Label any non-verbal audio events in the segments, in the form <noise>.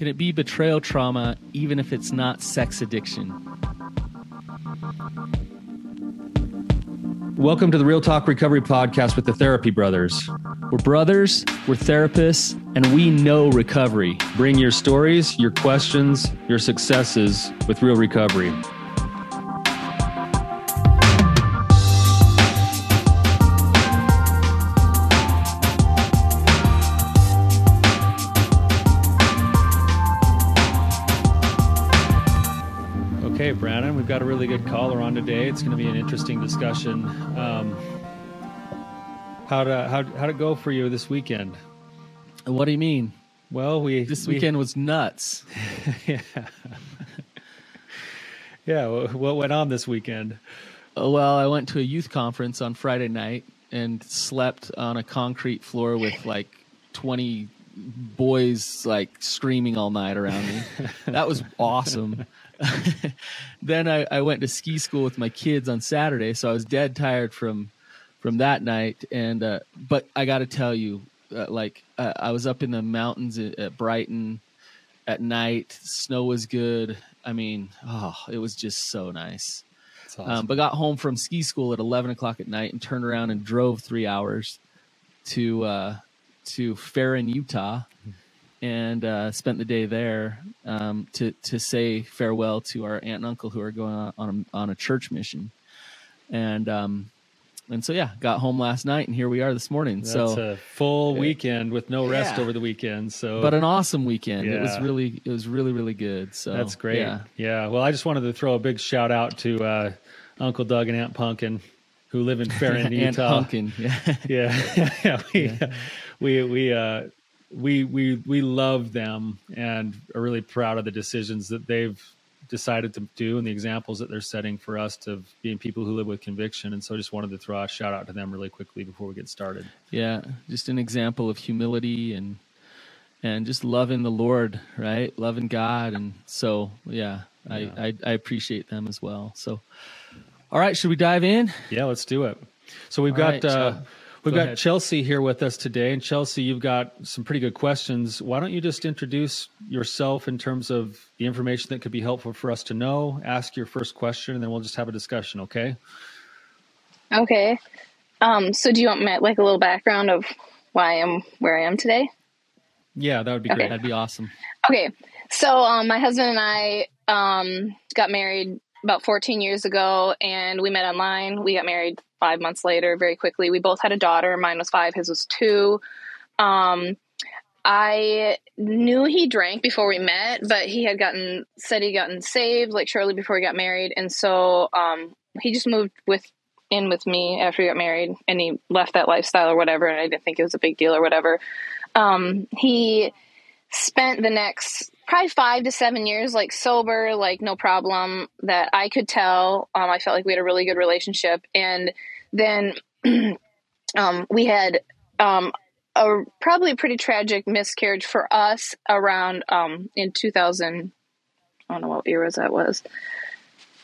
Can it be betrayal trauma even if it's not sex addiction? Welcome to the Real Talk Recovery Podcast with the Therapy Brothers. We're brothers, we're therapists, and we know recovery. Bring your stories, your questions, your successes with real recovery. Okay, Brandon, we've got a really good caller on today. It's going to be an interesting discussion. Um, how to how how'd it go for you this weekend? What do you mean? Well, we This we- weekend was nuts. <laughs> yeah, yeah. What went on this weekend? Uh, Well, I went to a youth conference on Friday night and slept on a concrete floor with like 20 boys like screaming all night around me. that was awesome. <laughs> then I, I went to ski school with my kids on Saturday, so I was dead tired from from that night. And uh, but I got to tell you, uh, like uh, I was up in the mountains at, at Brighton at night. Snow was good. I mean, oh, it was just so nice. Awesome. Um, but got home from ski school at 11 o'clock at night and turned around and drove three hours to uh, to Ferron, Utah, and uh, spent the day there um, to to say farewell to our aunt and uncle who are going on on a, on a church mission, and um, and so yeah, got home last night and here we are this morning. That's so, a full weekend with no rest Yeah. over the weekend. So, but an awesome weekend. Yeah. It was really it was really really good. So that's great. Yeah. Yeah. Well, I just wanted to throw a big shout out to uh, Uncle Doug and Aunt Pumpkin, who live in <laughs> Ferron, Aunt Utah. Pumpkin. Yeah. <laughs> yeah, <laughs> yeah, we, we we uh, we we we love them and are really proud of the decisions that they've decided to do and the examples that they're setting for us to being people who live with conviction. And so, I just wanted to throw a shout out to them really quickly before we get started. Yeah, just an example of humility and and just loving the Lord, right? Loving God, and so yeah, Yeah. I, I I appreciate them as well. So, all right, should we dive in? Yeah, let's do it. So we've All got right, uh, we've go got ahead. Chelsea here with us today, and Chelsea, you've got some pretty good questions. Why don't you just introduce yourself in terms of the information that could be helpful for us to know? Ask your first question, and then we'll just have a discussion. Okay? Okay. Um, so do you want my, like a little background of why I'm where I am today? Yeah, that would be Okay. great. That'd be awesome. Okay. So um, my husband and I um, got married about 14 years ago, and we met online. We got married five months later, very quickly. We both had a daughter. Mine was five. His was two. Um, I knew he drank before we met, but he had gotten said he'd gotten saved like shortly before we got married, and so um, he just moved with in with me after we got married, and he left that lifestyle or whatever. And I didn't think it was a big deal or whatever. Um, he spent the next probably five to seven years like sober like no problem that i could tell um, i felt like we had a really good relationship. And then <clears throat> um, we had um, a probably a pretty tragic miscarriage for us around um, in 2000 i don't know what was that was.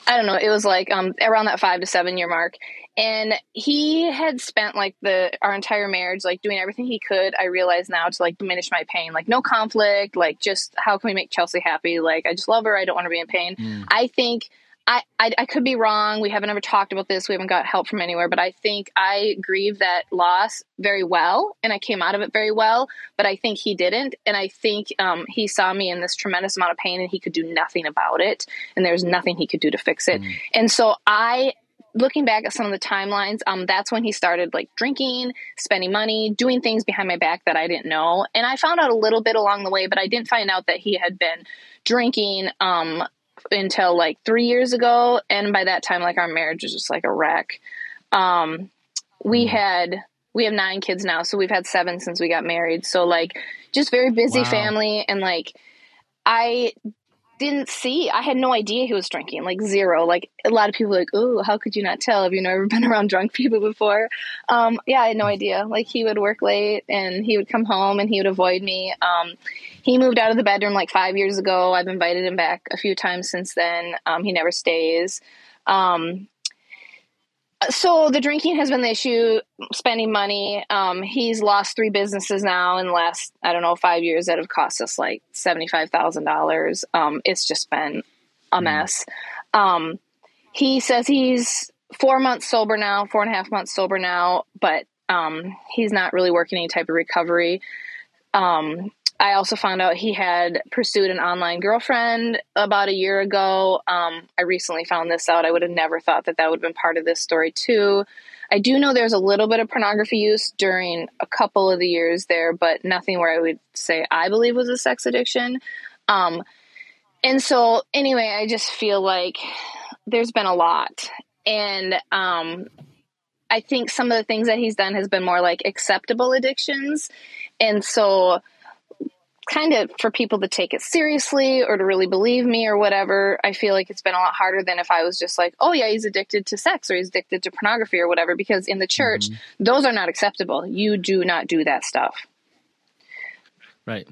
I don't know it was like um, around that five to seven year mark and he had spent like the our entire marriage like doing everything he could i realize now to like diminish my pain. Like no conflict like just how can we make chelsea happy? Like i just love her. I don't want to be in pain. Mm. i think I, I i could be wrong. We haven't ever talked about this. We haven't got help from anywhere. But i think i grieved that loss very well and i came out of it very well. But i think he didn't. And i think um, he saw me in this tremendous amount of pain and he could do nothing about it. And there's nothing he could do to fix it. Mm. and so i looking back at some of the timelines, um, that's when he started like drinking, spending money, doing things behind my back that I didn't know. And I found out a little bit along the way, but I didn't find out that he had been drinking um, until like three years ago. And by that time, like our marriage was just like a wreck. Um, we had we have nine kids now, so we've had seven since we got married. So like just very busy Wow. family and like I didn't see. I had no idea he was drinking, like zero. Like a lot of people like, "Oh, how could you not tell? Have you never <laughs> been around drunk people before?" Um, yeah, I had no idea. Like he would work late and he would come home and he would avoid me. Um, he moved out of the bedroom like five years ago. I've invited him back a few times since then. Um, he never stays. Um, so the drinking has been the issue spending money. Um, he's lost three businesses now in the last i don't know five years that have cost us like $75000 um, it's just been a mess. Um, he says he's four months sober now four and a half months sober now but um, he's not really working any type of recovery. Um, I also found out he had pursued an online girlfriend about a year ago. Um, I recently found this out. I would have never thought that that would have been part of this story, too. I do know there's a little bit of pornography use during a couple of the years there, but nothing where I would say I believe was a sex addiction. Um, and so, anyway, I just feel like there's been a lot. And um, I think some of the things that he's done has been more like acceptable addictions. And so, kind of for people to take it seriously or to really believe me or whatever, I feel like it's been a lot harder than if I was just like, oh, yeah, he's addicted to sex or he's addicted to pornography or whatever, because in the church, mm-hmm. those are not acceptable. You do not do that stuff. Right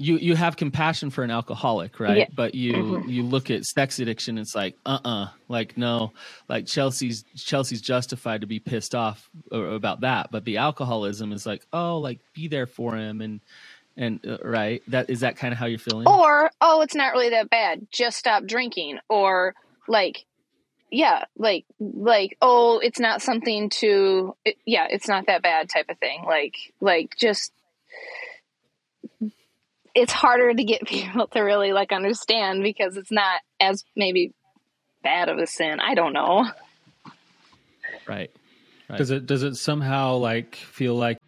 you you have compassion for an alcoholic, right? Yeah. But you mm-hmm. you look at sex addiction, it's like uh uh-uh. uh like no, like Chelsea's Chelsea's justified to be pissed off about that, but the alcoholism is like oh, like be there for him and and uh, right that is that kind of how you're feeling, or oh, it's not really that bad, just stop drinking, or like yeah like like oh it's not something to it, yeah it's not that bad type of thing like like just it's harder to get <laughs> people to really like understand because it's not as maybe bad of a sin. I don't know. Right. right. Does it does it somehow like feel like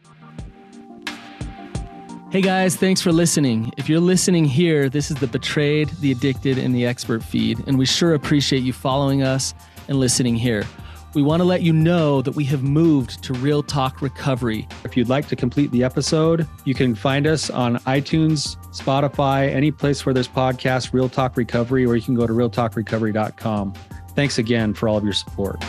Hey guys, thanks for listening. If you're listening here, this is the Betrayed, the Addicted, and the Expert feed, and we sure appreciate you following us and listening here. We want to let you know that we have moved to Real Talk Recovery. If you'd like to complete the episode, you can find us on iTunes, Spotify, any place where there's podcasts, Real Talk Recovery, or you can go to realtalkrecovery.com. Thanks again for all of your support.